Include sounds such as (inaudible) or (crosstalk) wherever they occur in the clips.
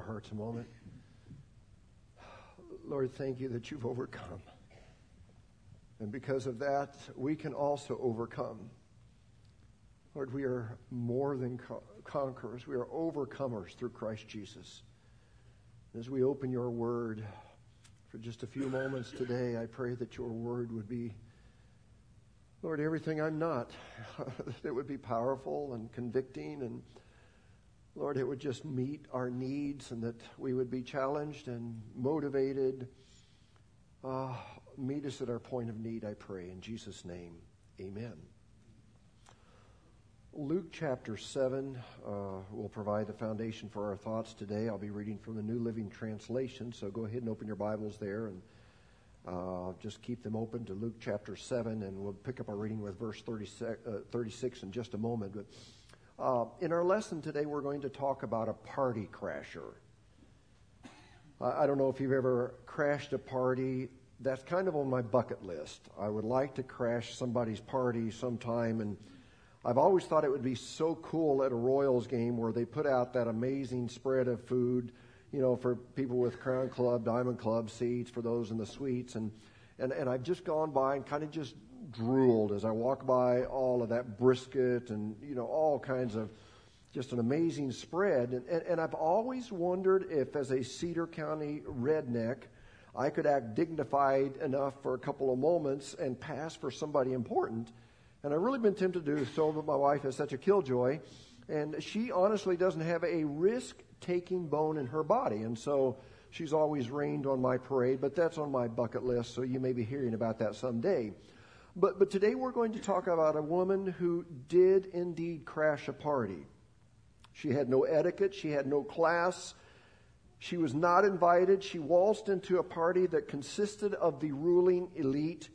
our hearts a moment. Lord, thank you that you've overcome. And because of that, we can also overcome. Lord, we are more than co- conquerors. We are overcomers through Christ Jesus. As we open your word for just a few moments today, I pray that your word would be, Lord, everything I'm not. (laughs) that it would be powerful and convicting and Lord, it would just meet our needs, and that we would be challenged and motivated. Uh, meet us at our point of need, I pray. In Jesus' name, amen. Luke chapter 7 uh, will provide the foundation for our thoughts today. I'll be reading from the New Living Translation, so go ahead and open your Bibles there and uh, just keep them open to Luke chapter 7, and we'll pick up our reading with verse 36, uh, 36 in just a moment. But uh, in our lesson today, we're going to talk about a party crasher. I don't know if you've ever crashed a party. That's kind of on my bucket list. I would like to crash somebody's party sometime and I've always thought it would be so cool at a Royals game where they put out that amazing spread of food, you know, for people with Crown Club, Diamond Club seats, for those in the suites. And, and, and I've just gone by and kind of just drooled as I walk by all of that brisket and, you know, all kinds of just an amazing spread. And, and, and I've always wondered if, as a Cedar County redneck, I could act dignified enough for a couple of moments and pass for somebody important and I've really been tempted to do so, but my wife is such a killjoy. And she honestly doesn't have a risk taking bone in her body. And so she's always rained on my parade, but that's on my bucket list, so you may be hearing about that someday. But, but today we're going to talk about a woman who did indeed crash a party. She had no etiquette, she had no class, she was not invited. She waltzed into a party that consisted of the ruling elite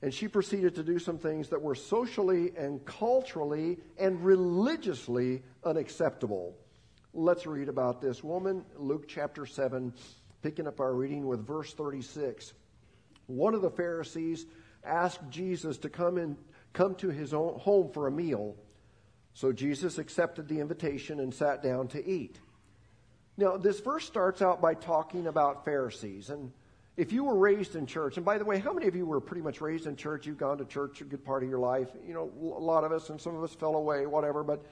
and she proceeded to do some things that were socially and culturally and religiously unacceptable. Let's read about this woman, Luke chapter 7, picking up our reading with verse 36. One of the Pharisees asked Jesus to come and come to his own home for a meal. So Jesus accepted the invitation and sat down to eat. Now, this verse starts out by talking about Pharisees. And if you were raised in church, and by the way, how many of you were pretty much raised in church? You've gone to church a good part of your life. You know, a lot of us, and some of us fell away, whatever. But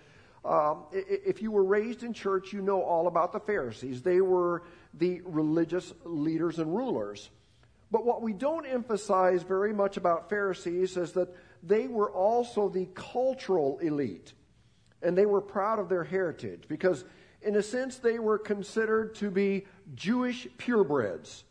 um, if you were raised in church, you know all about the Pharisees. They were the religious leaders and rulers. But what we don't emphasize very much about Pharisees is that they were also the cultural elite. And they were proud of their heritage because, in a sense, they were considered to be Jewish purebreds.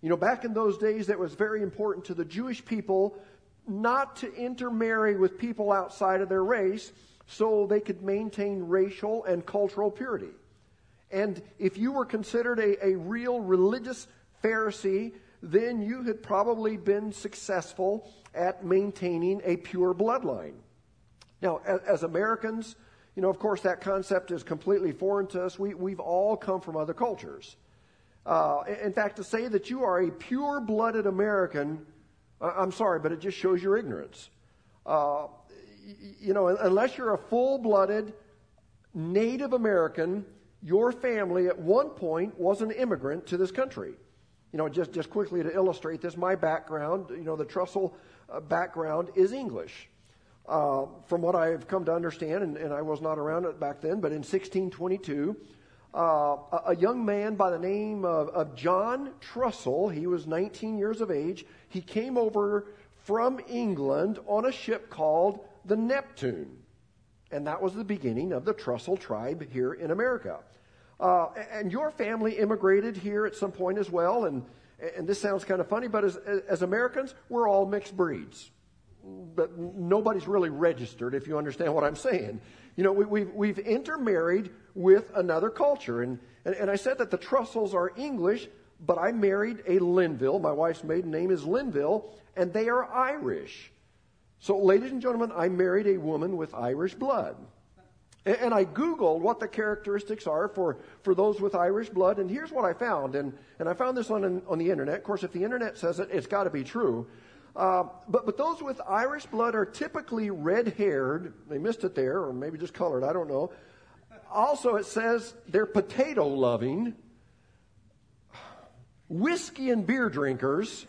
You know, back in those days, it was very important to the Jewish people not to intermarry with people outside of their race so they could maintain racial and cultural purity. And if you were considered a, a real religious Pharisee, then you had probably been successful at maintaining a pure bloodline. Now, as, as, Americans, you know, of course, that concept is completely foreign to us. We, we've all come from other cultures. Uh, in fact, to say that you are a pure blooded American, I'm sorry, but it just shows your ignorance. Uh, you know, unless you're a full blooded Native American, your family at one point was an immigrant to this country. You know, just, just quickly to illustrate this, my background, you know, the Trussell uh, background is English. Uh, from what I've come to understand, and, and I was not around it back then, but in 1622, uh, a young man by the name of, of John Trussell. He was 19 years of age. He came over from England on a ship called the Neptune. And that was the beginning of the Trussell tribe here in America. Uh, and your family immigrated here at some point as well. And, and this sounds kind of funny, but as, as Americans, we're all mixed breeds. But nobody's really registered, if you understand what I'm saying. You know, we, we've, we've intermarried with another culture. And, and, and I said that the Trussells are English, but I married a Linville. My wife's maiden name is Linville, and they are Irish. So, ladies and gentlemen, I married a woman with Irish blood. And, I Googled what the characteristics are for, for those with Irish blood, and here's what I found. And, and I found this on, on the internet. Of course, if the internet says it, it's got to be true. Uh, but, but those with Irish blood are typically red haired. They missed it there, or maybe just colored, I don't know. Also, it says they're potato loving, whiskey and beer drinkers,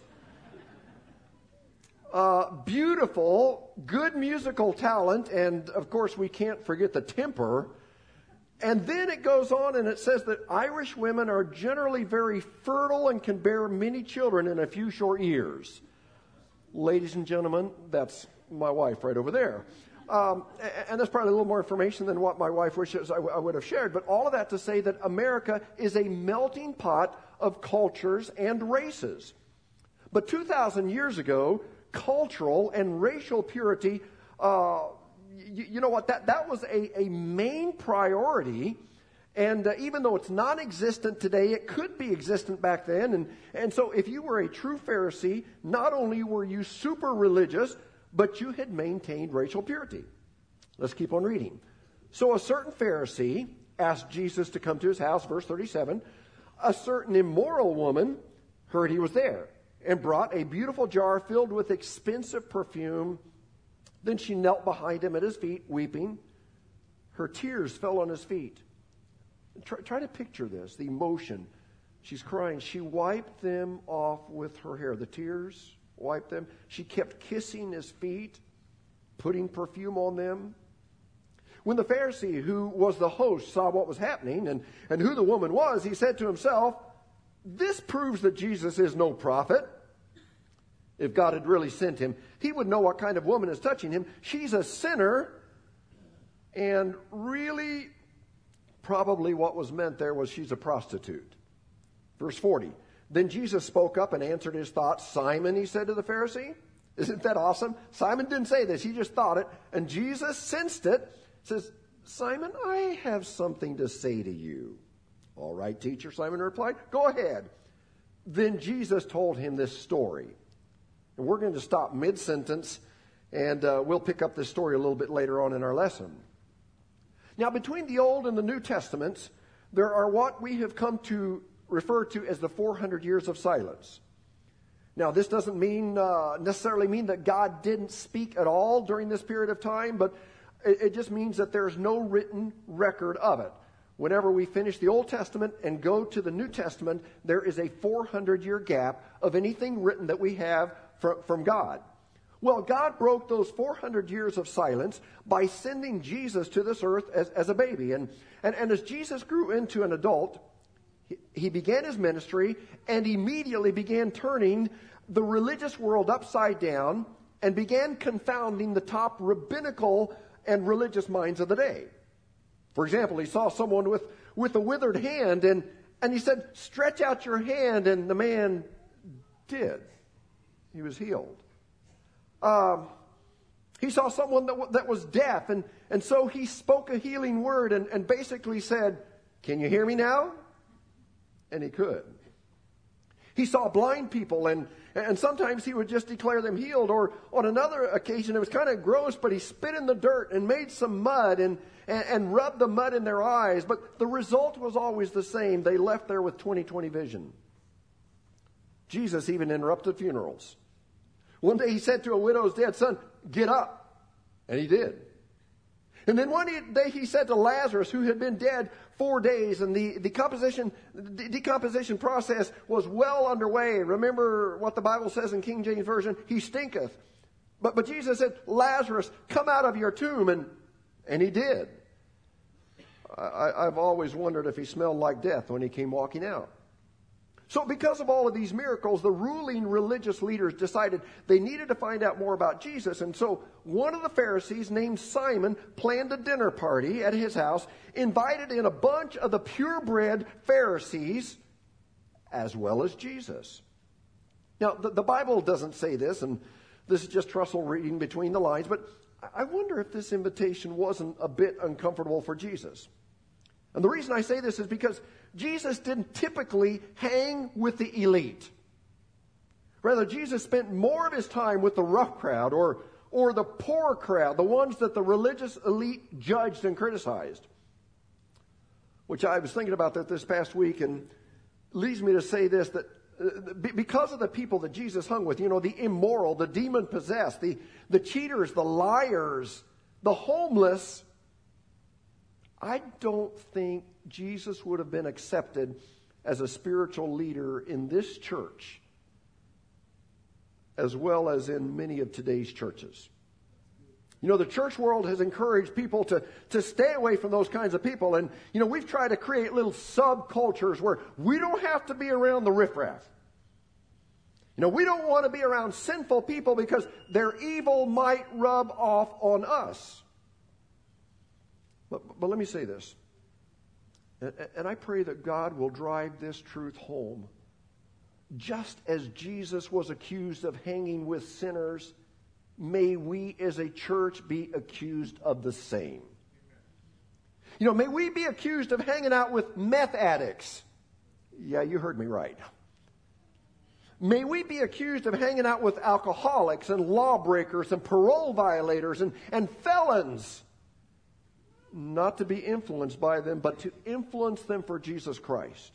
uh, beautiful, good musical talent, and of course, we can't forget the temper. And then it goes on and it says that Irish women are generally very fertile and can bear many children in a few short years. Ladies and gentlemen, that's my wife right over there. Um, and that's probably a little more information than what my wife wishes I, w- I would have shared. But all of that to say that America is a melting pot of cultures and races. But 2,000 years ago, cultural and racial purity, uh, you, you, know what, that, that was a, a main priority. And uh, even though it's non existent today, it could be existent back then. And, and so if you were a true Pharisee, not only were you super religious, but you had maintained racial purity. Let's keep on reading. So a certain Pharisee asked Jesus to come to his house, verse 37. A certain immoral woman heard he was there and brought a beautiful jar filled with expensive perfume. Then she knelt behind him at his feet, weeping. Her tears fell on his feet. Try, try to picture this the emotion. She's crying. She wiped them off with her hair. The tears wiped them. She kept kissing his feet, putting perfume on them. When the Pharisee, who was the host, saw what was happening and, and who the woman was, he said to himself, This proves that Jesus is no prophet. If God had really sent him, he would know what kind of woman is touching him. She's a sinner. And really, probably what was meant there was she's a prostitute. Verse 40. Then Jesus spoke up and answered his thoughts. Simon, he said to the Pharisee, isn't that awesome? Simon didn't say this, he just thought it. And Jesus sensed it, says, Simon, I have something to say to you. All right, teacher, Simon replied, go ahead. Then Jesus told him this story. And we're going to stop mid sentence, and uh, we'll pick up this story a little bit later on in our lesson. Now, between the Old and the New Testaments, there are what we have come to refer to as the 400 years of silence. Now, this doesn't mean uh, necessarily mean that God didn't speak at all during this period of time, but it, it just means that there's no written record of it. Whenever we finish the Old Testament and go to the New Testament, there is a 400 year gap of anything written that we have from, from God. Well, God broke those 400 years of silence by sending Jesus to this earth as, as a baby. And, and, and as Jesus grew into an adult, he began his ministry and immediately began turning the religious world upside down and began confounding the top rabbinical and religious minds of the day. For example, he saw someone with, with a withered hand and, and he said, Stretch out your hand, and the man did. He was healed. Um, he saw someone that, w- that was deaf, and, and so he spoke a healing word and, and basically said, Can you hear me now? and he could. He saw blind people, and, and sometimes he would just declare them healed. Or on another occasion, it was kind of gross, but he spit in the dirt and made some mud and, and, and the mud in their eyes. But the result was always the same. They left there with 20 20 vision. Jesus even interrupted funerals. One day he said to a widow's dead son, Get up. And he did. And then one day he said to Lazarus, who had been dead four days, and the, the decomposition, the decomposition process was well underway. Remember what the Bible says in King James Version? He stinketh. But, but Jesus said, Lazarus, come out of your tomb, and, and he did. I, I've always wondered if he smelled like death when he came walking out. So, because of all of these miracles, the ruling religious leaders decided they needed to find out more about Jesus. And so, one of the Pharisees, named Simon, planned a dinner party at his house, invited in a bunch of the purebred Pharisees, as well as Jesus. Now, the, the Bible doesn't say this, and this is just Trussell reading between the lines, but I wonder if this invitation wasn't a bit uncomfortable for Jesus. And the reason I say this is because Jesus didn't typically hang with the elite. Rather, Jesus spent more of his time with the rough crowd or, or the poor crowd, the ones that the religious elite judged and criticized. Which I was thinking about that this past week and leads me to say this that uh, because of the people that Jesus hung with, you know, the immoral, the demon possessed, the, the cheaters, the liars, the homeless, I don't think Jesus would have been accepted as a spiritual leader in this church as well as in many of today's churches. You know, the church world has encouraged people to, to stay away from those kinds of people. And, you know, we've tried to create little subcultures where we don't have to be around the riffraff. You know, we don't want to be around sinful people because their evil might rub off on us. But, but let me say this. And, I pray that God will drive this truth home. Just as Jesus was accused of hanging with sinners, may we as a church be accused of the same. You know, may we be accused of hanging out with meth addicts. Yeah, you heard me right. May we be accused of hanging out with alcoholics and lawbreakers and parole violators and, and felons. Not to be influenced by them, but to influence them for Jesus Christ.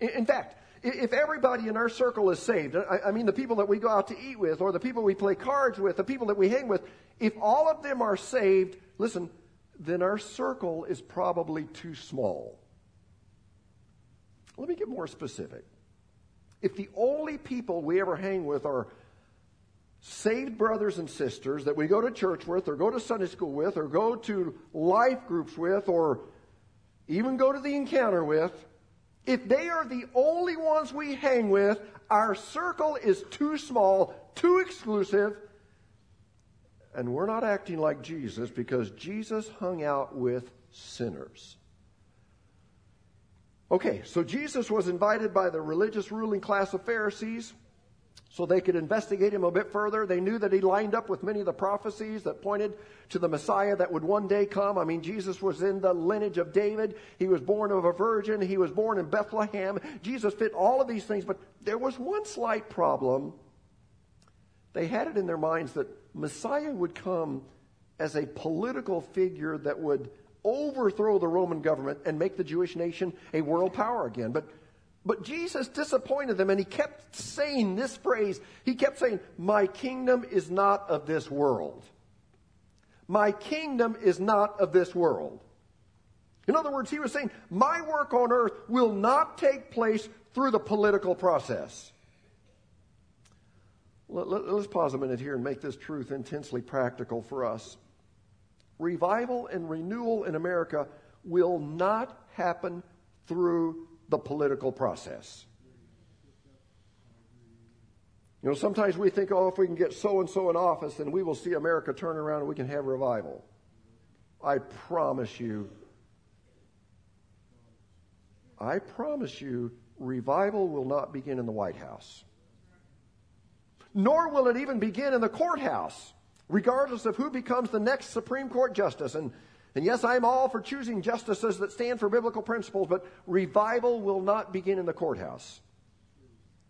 In, fact, if everybody in our circle is saved, I mean the people that we go out to eat with, or the people we play cards with, the people that we hang with, if all of them are saved, listen, then our circle is probably too small. Let me get more specific. If the only people we ever hang with are saved brothers and sisters that we go to church with, or go to Sunday school with, or go to life groups with, or even go to the encounter with, if they are the only ones we hang with, our circle is too small, too exclusive, and we're not acting like Jesus because Jesus hung out with sinners. Okay, so Jesus was invited by the religious ruling class of Pharisees so they could investigate him a bit further. They knew that he lined up with many of the prophecies that pointed to the Messiah that would one day come. I mean, Jesus was in the lineage of David. He was born of a virgin. He was born in Bethlehem. Jesus fit all of these things, but there was one slight problem. They had it in their minds that Messiah would come as a political figure that would overthrow the Roman government and make the Jewish nation a world power again. But but Jesus disappointed them and he kept saying this phrase. He kept saying, My kingdom is not of this world. My kingdom is not of this world. In other words, he was saying, My work on earth will not take place through the political process. Let, us let, pause a minute here and make this truth intensely practical for us. Revival and renewal in America will not happen through the political process. You know, sometimes we think, oh, if we can get so and so in office, then we will see America turn around and we can have revival. I promise you, I promise you, revival will not begin in the White House. Nor will it even begin in the courthouse, regardless of who becomes the next Supreme Court justice. And and yes, I'm all for choosing justices that stand for biblical principles, but revival will not begin in the courthouse.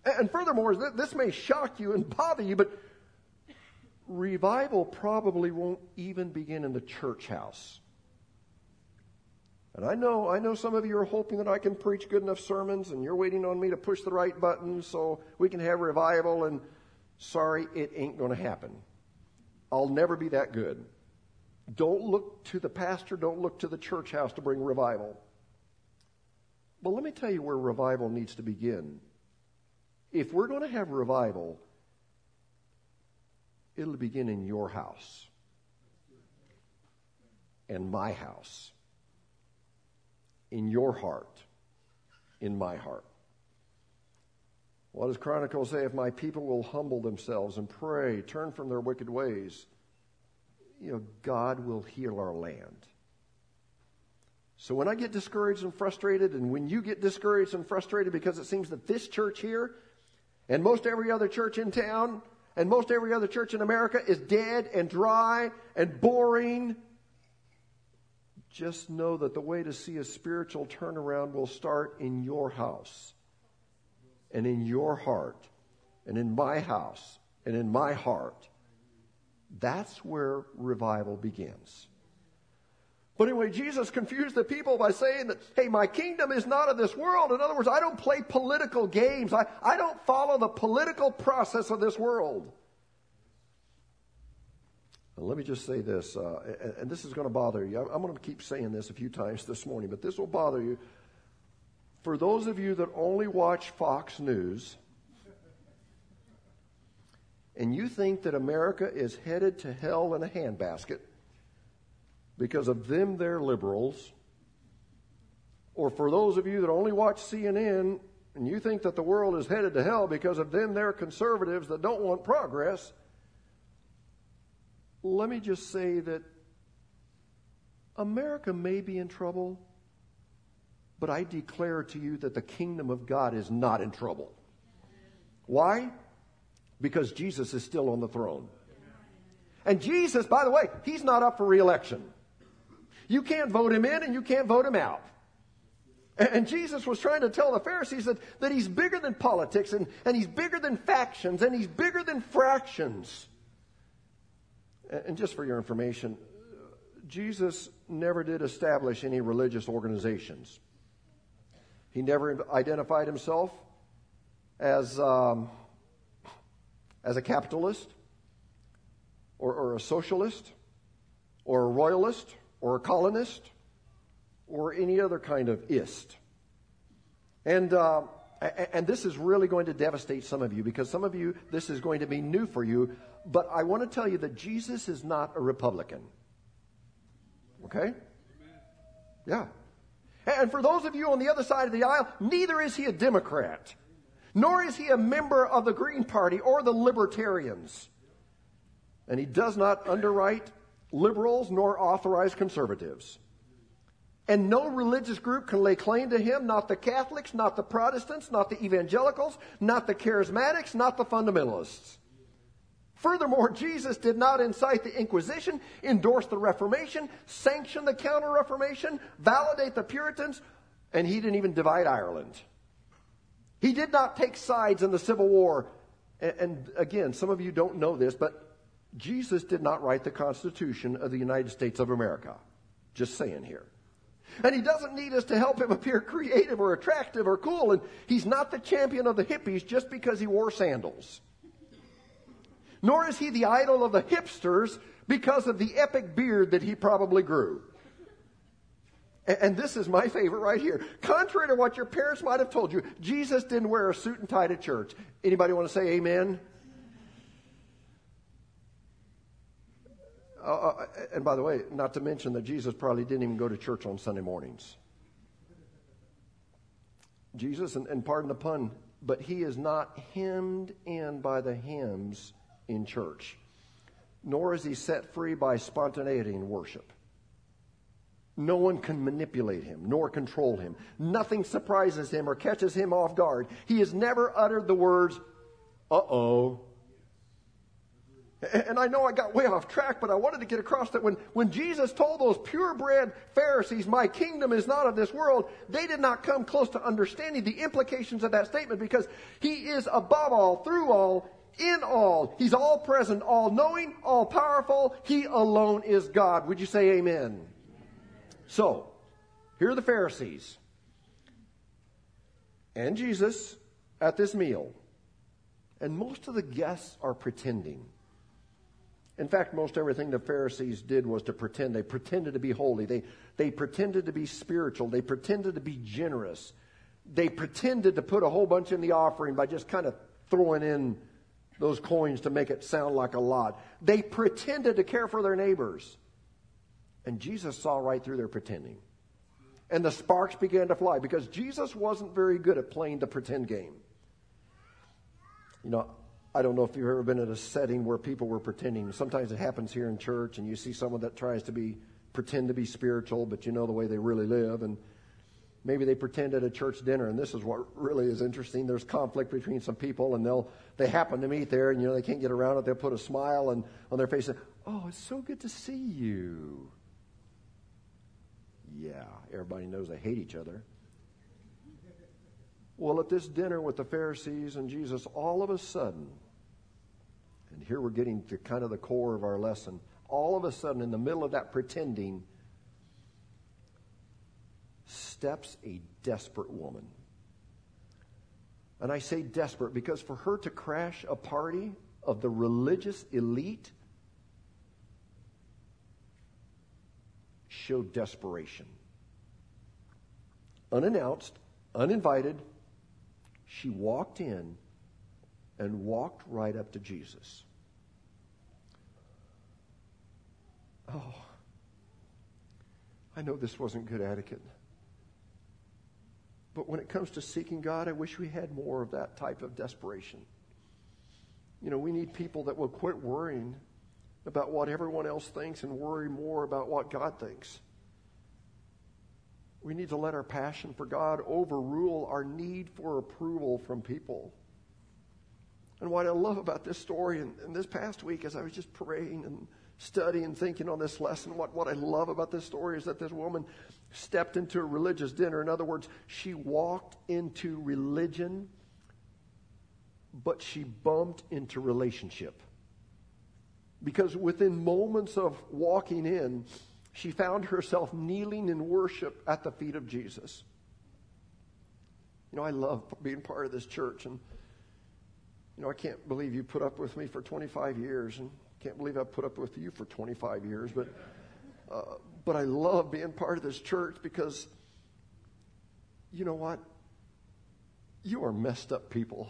And furthermore, this may shock you and bother you, but revival probably won't even begin in the church house. And I know, I know some of you are hoping that I can preach good enough sermons, and you're waiting on me to push the right button so we can have revival. And sorry, it ain't going to happen. I'll never be that good. Don't look to the pastor, don't look to the church house to bring revival. But let me tell you where revival needs to begin. If we're going to have revival, it'll begin in your house and my house, in your heart, in my heart. What does Chronicles say? If my people will humble themselves and pray, turn from their wicked ways, you know, God will heal our land. So when I get discouraged and frustrated, and when you get discouraged and frustrated because it seems that this church here and most every other church in town and most every other church in America is dead and dry and boring, just know that the way to see a spiritual turnaround will start in your house and in your heart and in my house and in my heart. That's where revival begins. But anyway, Jesus confused the people by saying that, hey, my kingdom is not of this world. In other words, I don't play political games. I, I don't follow the political process of this world. And let me just say this, uh, and, and, this is going to bother you. I'm going to keep saying this a few times this morning, but this will bother you. For those of you that only watch Fox News, and you think that America is headed to hell in a handbasket because of them, they're liberals, or for those of you that only watch CNN and you think that the world is headed to hell because of them, they're conservatives that don't want progress, let me just say that America may be in trouble, but I declare to you that the kingdom of God is not in trouble. Why? Because Jesus is still on the throne. And Jesus, by the way, he's not up for reelection. You can't vote him in and you can't vote him out. And Jesus was trying to tell the Pharisees that, that he's bigger than politics and, and he's bigger than factions and he's bigger than fractions. And just for your information, Jesus never did establish any religious organizations. He never identified himself as, um, as a capitalist or, or a socialist or a royalist or a colonist or any other kind of ist. And, uh, and this is really going to devastate some of you because some of you, this is going to be new for you. But I want to tell you that Jesus is not a Republican. Okay? Yeah. And for those of you on the other side of the aisle, neither is he a Democrat, nor is he a member of the Green Party or the Libertarians. And he does not underwrite liberals nor authorize conservatives. And no religious group can lay claim to him, not the Catholics, not the Protestants, not the evangelicals, not the charismatics, not the fundamentalists. Furthermore, Jesus did not incite the Inquisition, endorse the Reformation, sanction the Counter Reformation, validate the Puritans, and he didn't even divide Ireland. He did not take sides in the Civil War. And, and again, some of you don't know this, but Jesus did not write the Constitution of the United States of America. Just saying here. And he doesn't need us to help him appear creative or attractive or cool. And he's not the champion of the hippies just because he wore sandals. Nor is he the idol of the hipsters because of the epic beard that he probably grew. And this is my favorite right here. Contrary to what your parents might have told you, Jesus didn't wear a suit and tie to church. Anybody want to say amen? Uh, uh, and by the way, not to mention that Jesus probably didn't even go to church on Sunday mornings. Jesus, and, and pardon the pun, but he is not hemmed in by the hymns in church, nor is he set free by spontaneity in worship. No one can manipulate him nor control him. Nothing surprises him or catches him off guard. He has never uttered the words, uh oh, and I know I got way off track, but I wanted to get across that when, when Jesus told those purebred Pharisees, My kingdom is not of this world, they did not come close to understanding the implications of that statement because He is above all, through all, in all. He's all present, all knowing, all powerful. He alone is God. Would you say amen? So, here are the Pharisees and Jesus at this meal. And most of the guests are pretending. In fact, most everything the Pharisees did was to pretend. They pretended to be holy. They, they pretended to be spiritual. They pretended to be generous. They pretended to put a whole bunch in the offering by just kind of throwing in those coins to make it sound like a lot. They pretended to care for their neighbors. And Jesus saw right through their pretending. And the sparks began to fly because Jesus wasn't very good at playing the pretend game. You know, I don't know if you've ever been in a setting where people were pretending. Sometimes it happens here in church, and you see someone that tries to be pretend to be spiritual, but you know the way they really live, and maybe they pretend at a church dinner. And this is what really is interesting. There's conflict between some people, and they'll they happen to meet there, and you know they can't get around it. They'll put a smile and on their face, and oh, it's so good to see you. Yeah, everybody knows they hate each other. Well, at this dinner with the Pharisees and Jesus, all of a sudden, and here we're getting to kind of the core of our lesson. All of a sudden, in the middle of that pretending, steps a desperate woman. And I say desperate because for her to crash a party of the religious elite showed desperation. Unannounced, uninvited, she walked in and walked right up to Jesus. Oh, I know this wasn't good etiquette. But when it comes to seeking God, I wish we had more of that type of desperation. You know, we need people that will quit worrying about what everyone else thinks and worry more about what God thinks. We need to let our passion for God overrule our need for approval from people. And what I love about this story and, and this past week as I was just praying and studying thinking on this lesson, what, what I love about this story is that this woman stepped into a religious dinner. In other words, she walked into religion, but she bumped into relationship. Because within moments of walking in, she found herself kneeling in worship at the feet of Jesus. You know, I love being part of this church, and you know, I can't believe you put up with me for 25 years, and can't believe I've put up with you for 25 years, but uh, but I love being part of this church because you know what? You are messed up people,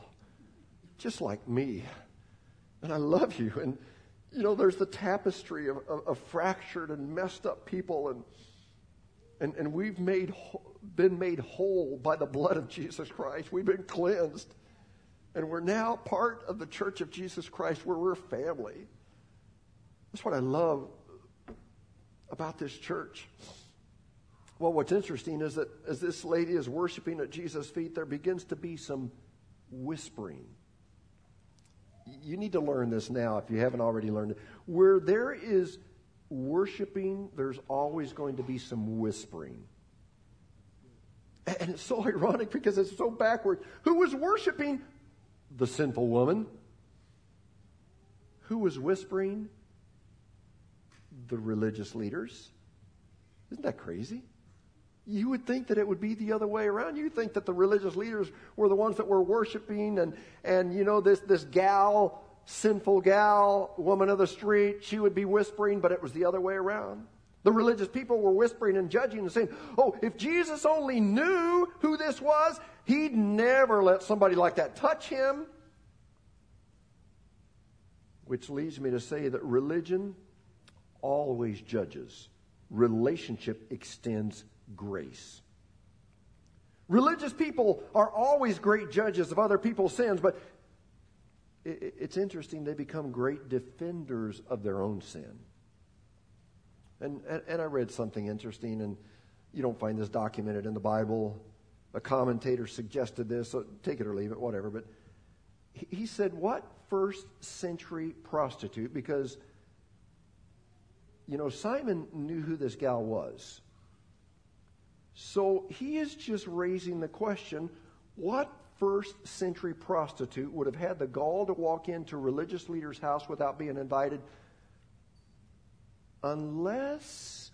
just like me, and I love you and you know, there's the tapestry of, of, of fractured and messed up people, and and, and we've made been made whole by the blood of Jesus Christ. We've been cleansed, and we're now part of the Church of Jesus Christ, where we're family. That's what I love about this church. Well, what's interesting is that as this lady is worshiping at Jesus' feet, there begins to be some whispering you need to learn this now if you haven't already learned it. Where there is worshiping, there's always going to be some whispering. And it's so ironic because it's so backward. Who was worshiping? The sinful woman. Who was whispering? The religious leaders. Isn't that crazy? You would think that it would be the other way around. You'd think that the religious leaders were the ones that were worshiping and, and you know, this, this gal, sinful gal, woman of the street, she would be whispering, but it was the other way around. The religious people were whispering and judging and saying, oh, if Jesus only knew who this was, he'd never let somebody like that touch him. Which leads me to say that religion always judges. Relationship extends grace. Religious people are always great judges of other people's sins, but it's interesting, they become great defenders of their own sin. And, and, I read something interesting, and you don't find this documented in the Bible. A commentator suggested this, so take it or leave it, whatever. But he said, What first century prostitute? Because, you know, Simon knew who this gal was. So he is just raising the question what first century prostitute would have had the gall to walk into a religious leader's house without being invited unless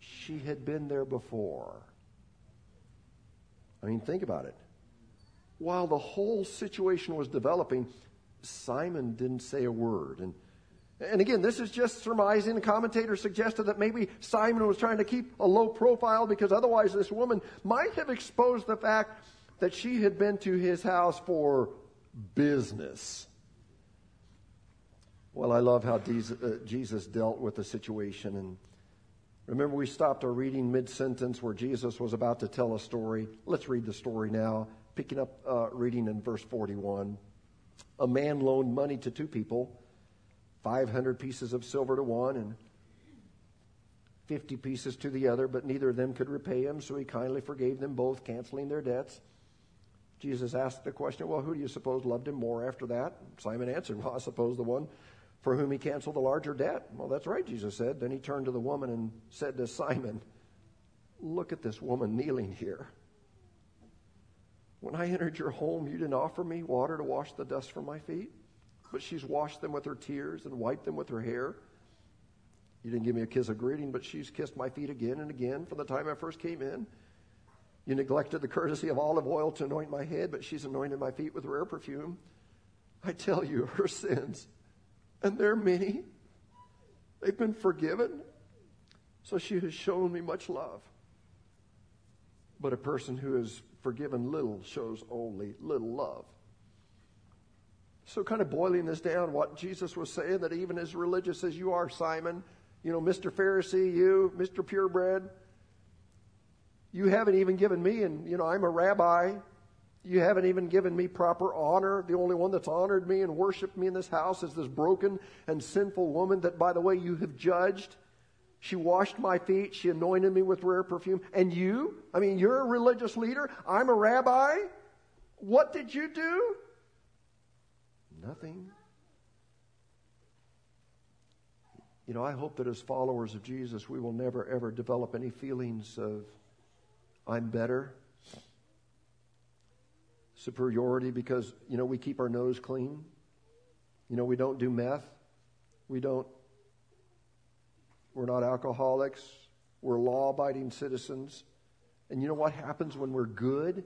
she had been there before? I mean, think about it. While the whole situation was developing, Simon didn't say a word. And and again, this is just surmising. The commentator suggested that maybe Simon was trying to keep a low profile because otherwise this woman might have exposed the fact that she had been to his house for business. Well, I love how uh, Jesus dealt with the situation. And remember, we stopped our reading mid sentence where Jesus was about to tell a story. Let's read the story now, picking up uh, reading in verse 41. A man loaned money to two people 500 pieces of silver to one and 50 pieces to the other, but neither of them could repay him, so he kindly forgave them both, canceling their debts. Jesus asked the question, Well, who do you suppose loved him more after that? Simon answered, (laughs) Well, I suppose the one for whom he canceled the larger debt. Well, that's right, Jesus said. Then he turned to the woman and said to Simon, Look at this woman kneeling here. When I entered your home, you didn't offer me water to wash the dust from my feet but she's washed them with her tears and wiped them with her hair. You didn't give me a kiss of greeting, but she's kissed my feet again and again from the time I first came in. You neglected the courtesy of olive oil to anoint my head, but she's anointed my feet with rare perfume. I tell you, her sins, and they're many, they've been forgiven. So she has shown me much love. But a person who is forgiven little shows only little love. So, kind of boiling this down, what Jesus was saying that even as religious as you are, Simon, you know, Mr. Pharisee, you, Mr. Purebred, you haven't even given me, and, you know, I'm a rabbi. You haven't even given me proper honor. The only one that's honored me and worshiped me in this house is this broken and sinful woman that, by the way, you have judged. She washed my feet. She anointed me with rare perfume. And you? I mean, you're a religious leader. I'm a rabbi. What did you do? Nothing. You know, I hope that as followers of Jesus, we will never ever develop any feelings of, I'm better, superiority, because, you know, we keep our nose clean. You know, we don't do meth. We don't, we're not alcoholics. We're law abiding citizens. And you know what happens when we're good?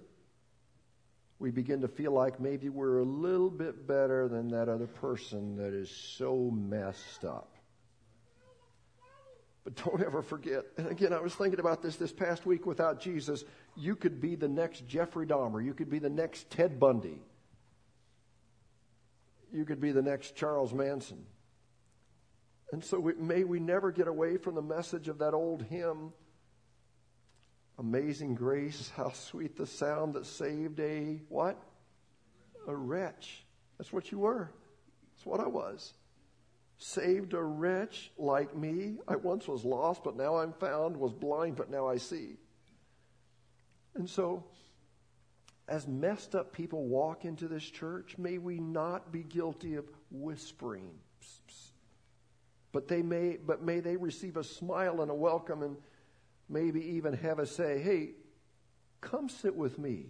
We begin to feel like maybe we're a little bit better than that other person that is so messed up. But don't ever forget, and again, I was thinking about this this past week without Jesus. You could be the next Jeffrey Dahmer. You could be the next Ted Bundy. You could be the next Charles Manson. And so we, may we never get away from the message of that old hymn Amazing grace, how sweet the sound that saved a what? A wretch. That's what you were. That's what I was. Saved a wretch like me. I once was lost, but now I'm found, was blind, but now I see. And so, as messed up people walk into this church, may we not be guilty of whispering. Psst, psst. But they may but may they receive a smile and a welcome and maybe even have us say, hey, come sit with me.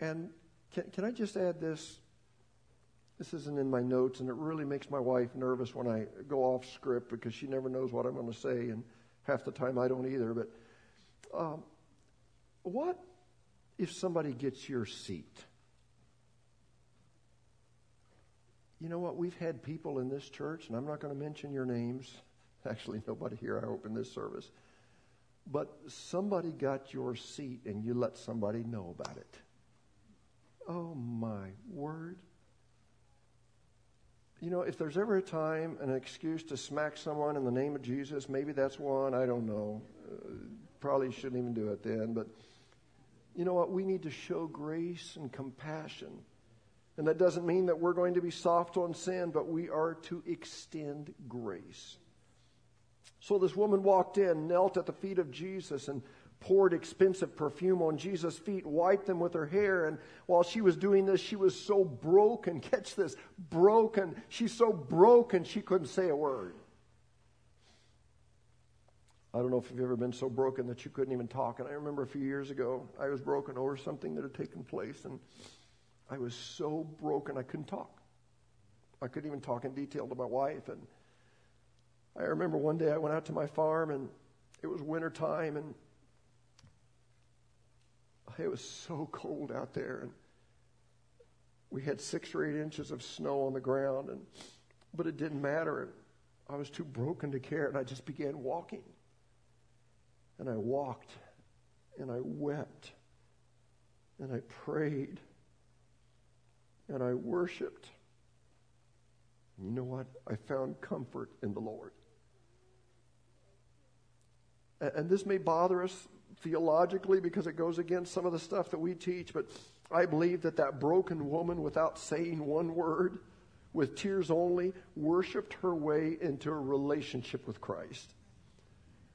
And can, can I just add this? This isn't in my notes, and it really makes my wife nervous when I go off script because she never knows what I'm going to say, and half the time I don't either. But um, what if somebody gets your seat? You know what? We've had people in this church, and I'm not going to mention your names. (laughs) Actually, nobody here, I hope, in this service. But somebody got your seat and you let somebody know about it. Oh, my word. You know, if there's ever a time, an excuse to smack someone in the name of Jesus, maybe that's one. I don't know. Uh, probably shouldn't even do it then. But you know what? We need to show grace and compassion. And that doesn't mean that we're going to be soft on sin, but we are to extend grace. So this woman walked in, knelt at the feet of Jesus, and poured expensive perfume on Jesus' feet, wiped them with her hair. And while she was doing this, she was so broken. (laughs) Catch this broken. She's so broken, she couldn't say a word. I don't know if you've ever been so broken that you couldn't even talk. And I remember a few years ago, I was broken over something that had taken place, and I was so broken I couldn't talk. I couldn't even talk in detail to my wife. And I remember one day I went out to my farm and it was winter time and it was so cold out there and we had six or eight inches of snow on the ground and but it didn't matter and I was too broken to care and I just began walking and I walked and I wept and I prayed and I worshiped. You know what? I found comfort in the Lord. And this may bother us theologically because it goes against some of the stuff that we teach, but I believe that that broken woman, without saying one word, with tears only, worshiped her way into a relationship with Christ.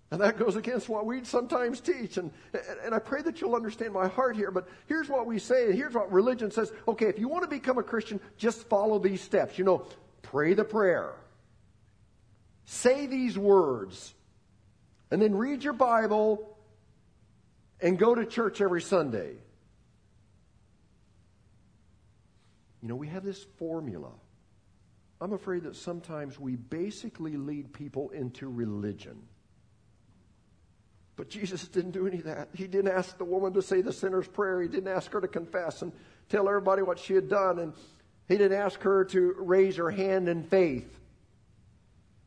And that goes against what we sometimes teach. And, and I pray that you'll understand my heart here. But here's what we say, and here's what religion says. Okay, if you want to become a Christian, just follow these steps. You know, pray the prayer. Say these words and then read your Bible and go to church every Sunday. You know, we have this formula. I'm afraid that sometimes we basically lead people into religion. But Jesus didn't do any of that. He didn't ask the woman to say the sinner's prayer. He didn't ask her to confess and tell everybody what she had done. And he didn't ask her to raise her hand in faith.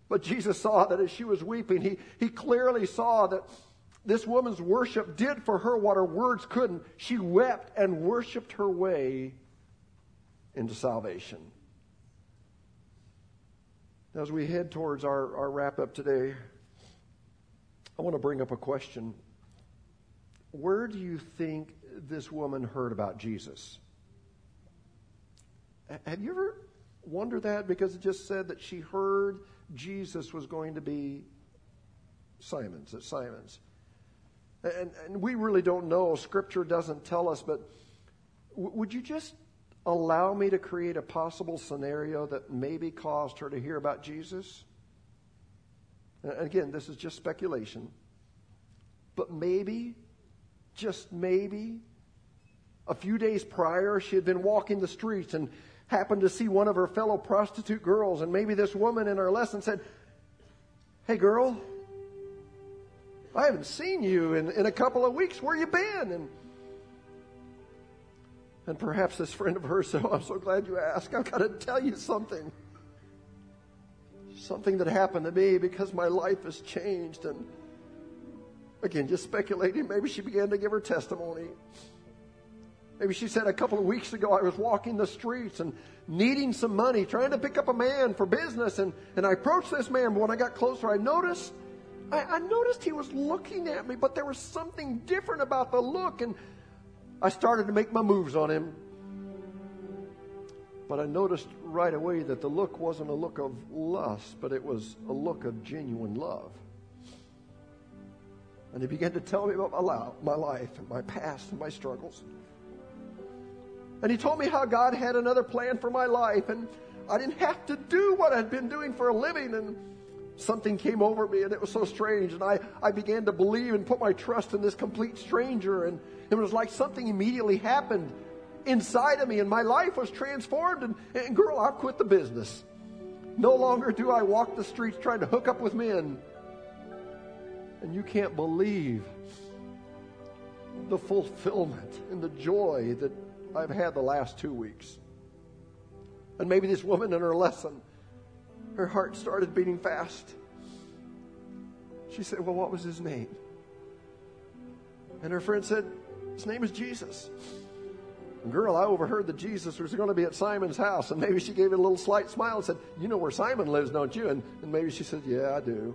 But Jesus saw that as she was weeping, he, he clearly saw that this woman's worship did for her what her words couldn't. She wept and worshiped her way into salvation. As we head towards our, our wrap up today, I want to bring up a question. Where do you think this woman heard about Jesus? Have you ever wondered that? Because it just said that she heard Jesus was going to be Simon's, at Simon's. And, and we really don't know. Scripture doesn't tell us, but w- would you just allow me to create a possible scenario that maybe caused her to hear about Jesus? And again, this is just speculation. But maybe, just maybe, a few days prior, she had been walking the streets and happened to see one of her fellow prostitute girls. And maybe this woman in her lesson said, Hey, girl, I haven't seen you in, in a couple of weeks. Where you been? And and perhaps this friend of hers said, oh, I'm so glad you asked. I've got to tell you something. Something that happened to me because my life has changed. And again, just speculating, maybe she began to give her testimony. Maybe she said a couple of weeks ago, I was walking the streets and needing some money, trying to pick up a man for business. And, and I approached this man, but when I got closer, I noticed I, I noticed he was looking at me, but there was something different about the look, and I started to make my moves on him. But I noticed right away that the look wasn't a look of lust, but it was a look of genuine love. And he began to tell me about my life and my past and my struggles. And he told me how God had another plan for my life, and I didn't have to do what I'd been doing for a living. And something came over me and it was so strange. And I, I began to believe and put my trust in this complete stranger. And it was like something immediately happened inside of me and my life was transformed. And, and girl, I've quit the business. No longer do I walk the streets trying to hook up with men. And you can't believe the fulfillment and the joy that I've had the last two weeks. And maybe this woman in her lesson her heart started beating fast. She said, Well, what was his name? And her friend said, His name is Jesus. Girl, I overheard that Jesus was going to be at Simon's house. And maybe she gave it a little slight smile and said, You know where Simon lives, don't you? And, and maybe she said, Yeah, I do.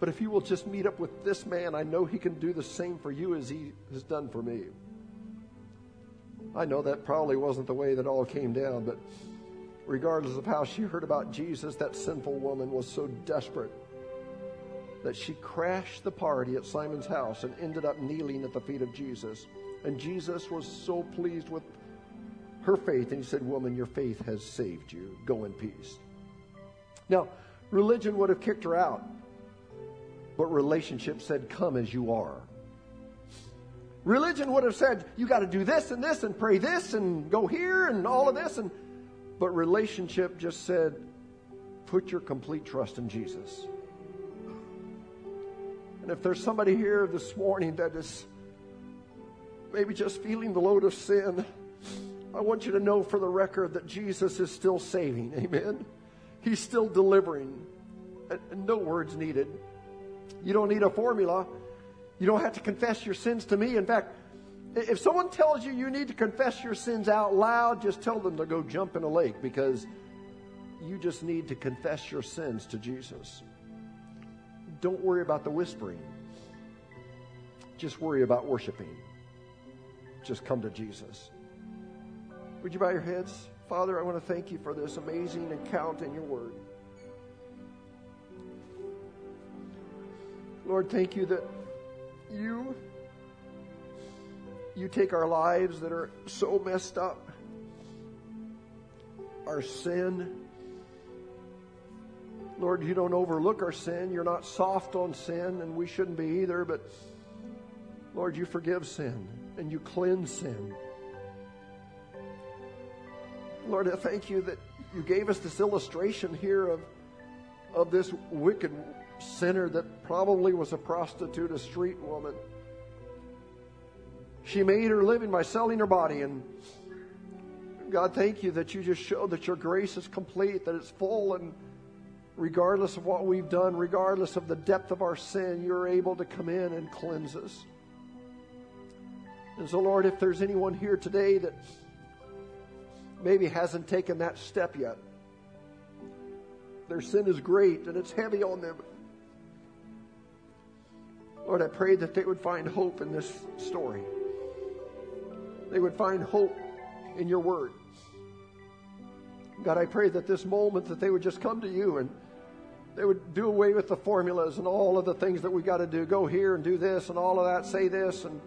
But if you will just meet up with this man, I know he can do the same for you as he has done for me. I know that probably wasn't the way that all came down, but regardless of how she heard about Jesus, that sinful woman was so desperate that she crashed the party at Simon's house and ended up kneeling at the feet of Jesus. And Jesus was so pleased with her faith, and he said, Woman, your faith has saved you. Go in peace. Now, religion would have kicked her out, but relationship said, Come as you are. Religion would have said, You got to do this and this and pray this and go here and all of this. And but relationship just said, put your complete trust in Jesus. And if there's somebody here this morning that is maybe just feeling the load of sin, I want you to know for the record that Jesus is still saving. (laughs) Amen. He's still delivering. And no words needed. You don't need a formula. You don't have to confess your sins to me. In fact, if someone tells you you need to confess your sins out loud, just tell them to go jump in a lake because you just need to confess your sins to Jesus. Don't worry about the whispering. Just worry about worshiping. Just come to Jesus. Would you bow your heads? Father, I want to thank you for this amazing account in your word. Lord, thank you that you you take our lives that are so messed up, our sin. Lord, you don't overlook our sin. You're not soft on sin, and we shouldn't be either. But Lord, you forgive sin and you cleanse sin. Lord, I thank you that you gave us this illustration here of, of this wicked sinner that probably was a prostitute, a street woman. She made her living by selling her body. And God, thank you that you just showed that your grace is complete, that it's full, and regardless of what we've done, regardless of the depth of our sin, you're able to come in and cleanse us. And so, Lord, if there's anyone here today that maybe hasn't taken that step yet. Their sin is great and it's heavy on them. Lord, I pray that they would find hope in this story. They would find hope in your word. God, I pray that this moment that they would just come to you and they would do away with the formulas and all of the things that we got to do. Go here and do this and all of that, say this, and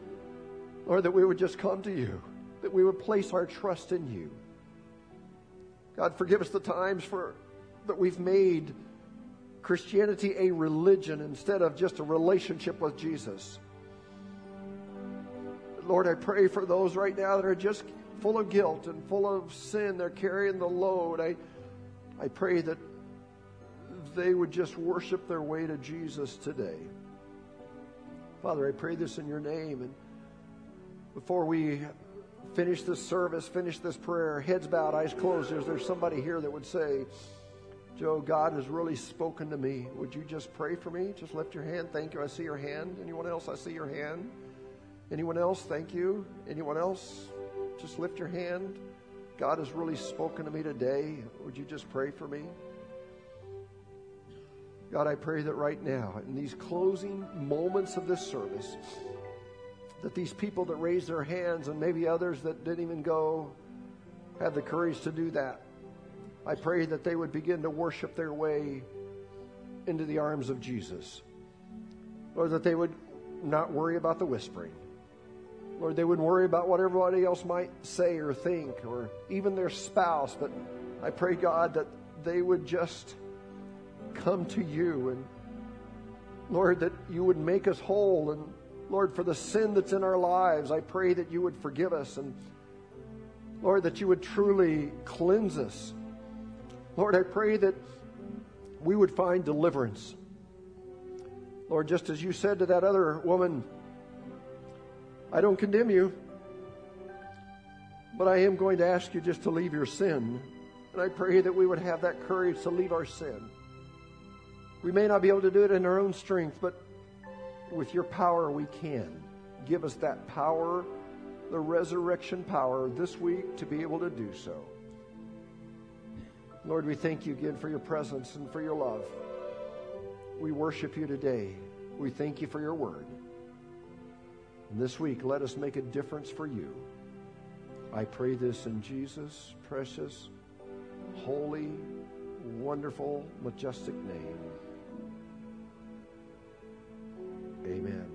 Lord, that we would just come to you, that we would place our trust in you. God, forgive us the times for that we've made Christianity a religion instead of just a relationship with Jesus. Lord, I pray for those right now that are just full of guilt and full of sin. They're carrying the load. I, I pray that they would just worship their way to Jesus today. Father, I pray this in your name. And before we finish this service, finish this prayer, heads bowed, eyes closed, is there somebody here that would say, Joe, God has really spoken to me. Would you just pray for me? Just lift your hand. Thank you. I see your hand. Anyone else? I see your hand. Anyone else? Thank you. Anyone else? Just lift your hand. God has really spoken to me today. Would you just pray for me? God, I pray that right now, in these closing moments of this service, that these people that raised their hands and maybe others that didn't even go have the courage to do that. I pray that they would begin to worship their way into the arms of Jesus. Lord, that they would not worry about the whispering. Lord, they wouldn't worry about what everybody else might say or think or even their spouse. But I pray, God, that they would just come to you and, Lord, that you would make us whole. And, Lord, for the sin that's in our lives, I pray that you would forgive us. And, Lord, that you would truly cleanse us. Lord, I pray that we would find deliverance. Lord, just as you said to that other woman, I don't condemn you, but I am going to ask you just to leave your sin. And I pray that we would have that courage to leave our sin. We may not be able to do it in our own strength, but with your power, we can. Give us that power, the resurrection power this week to be able to do so. Lord, we thank you again for your presence and for your love. We worship you today. We thank you for your word. And this week, let us make a difference for you. I pray this in Jesus' precious, holy, wonderful, majestic name. Amen.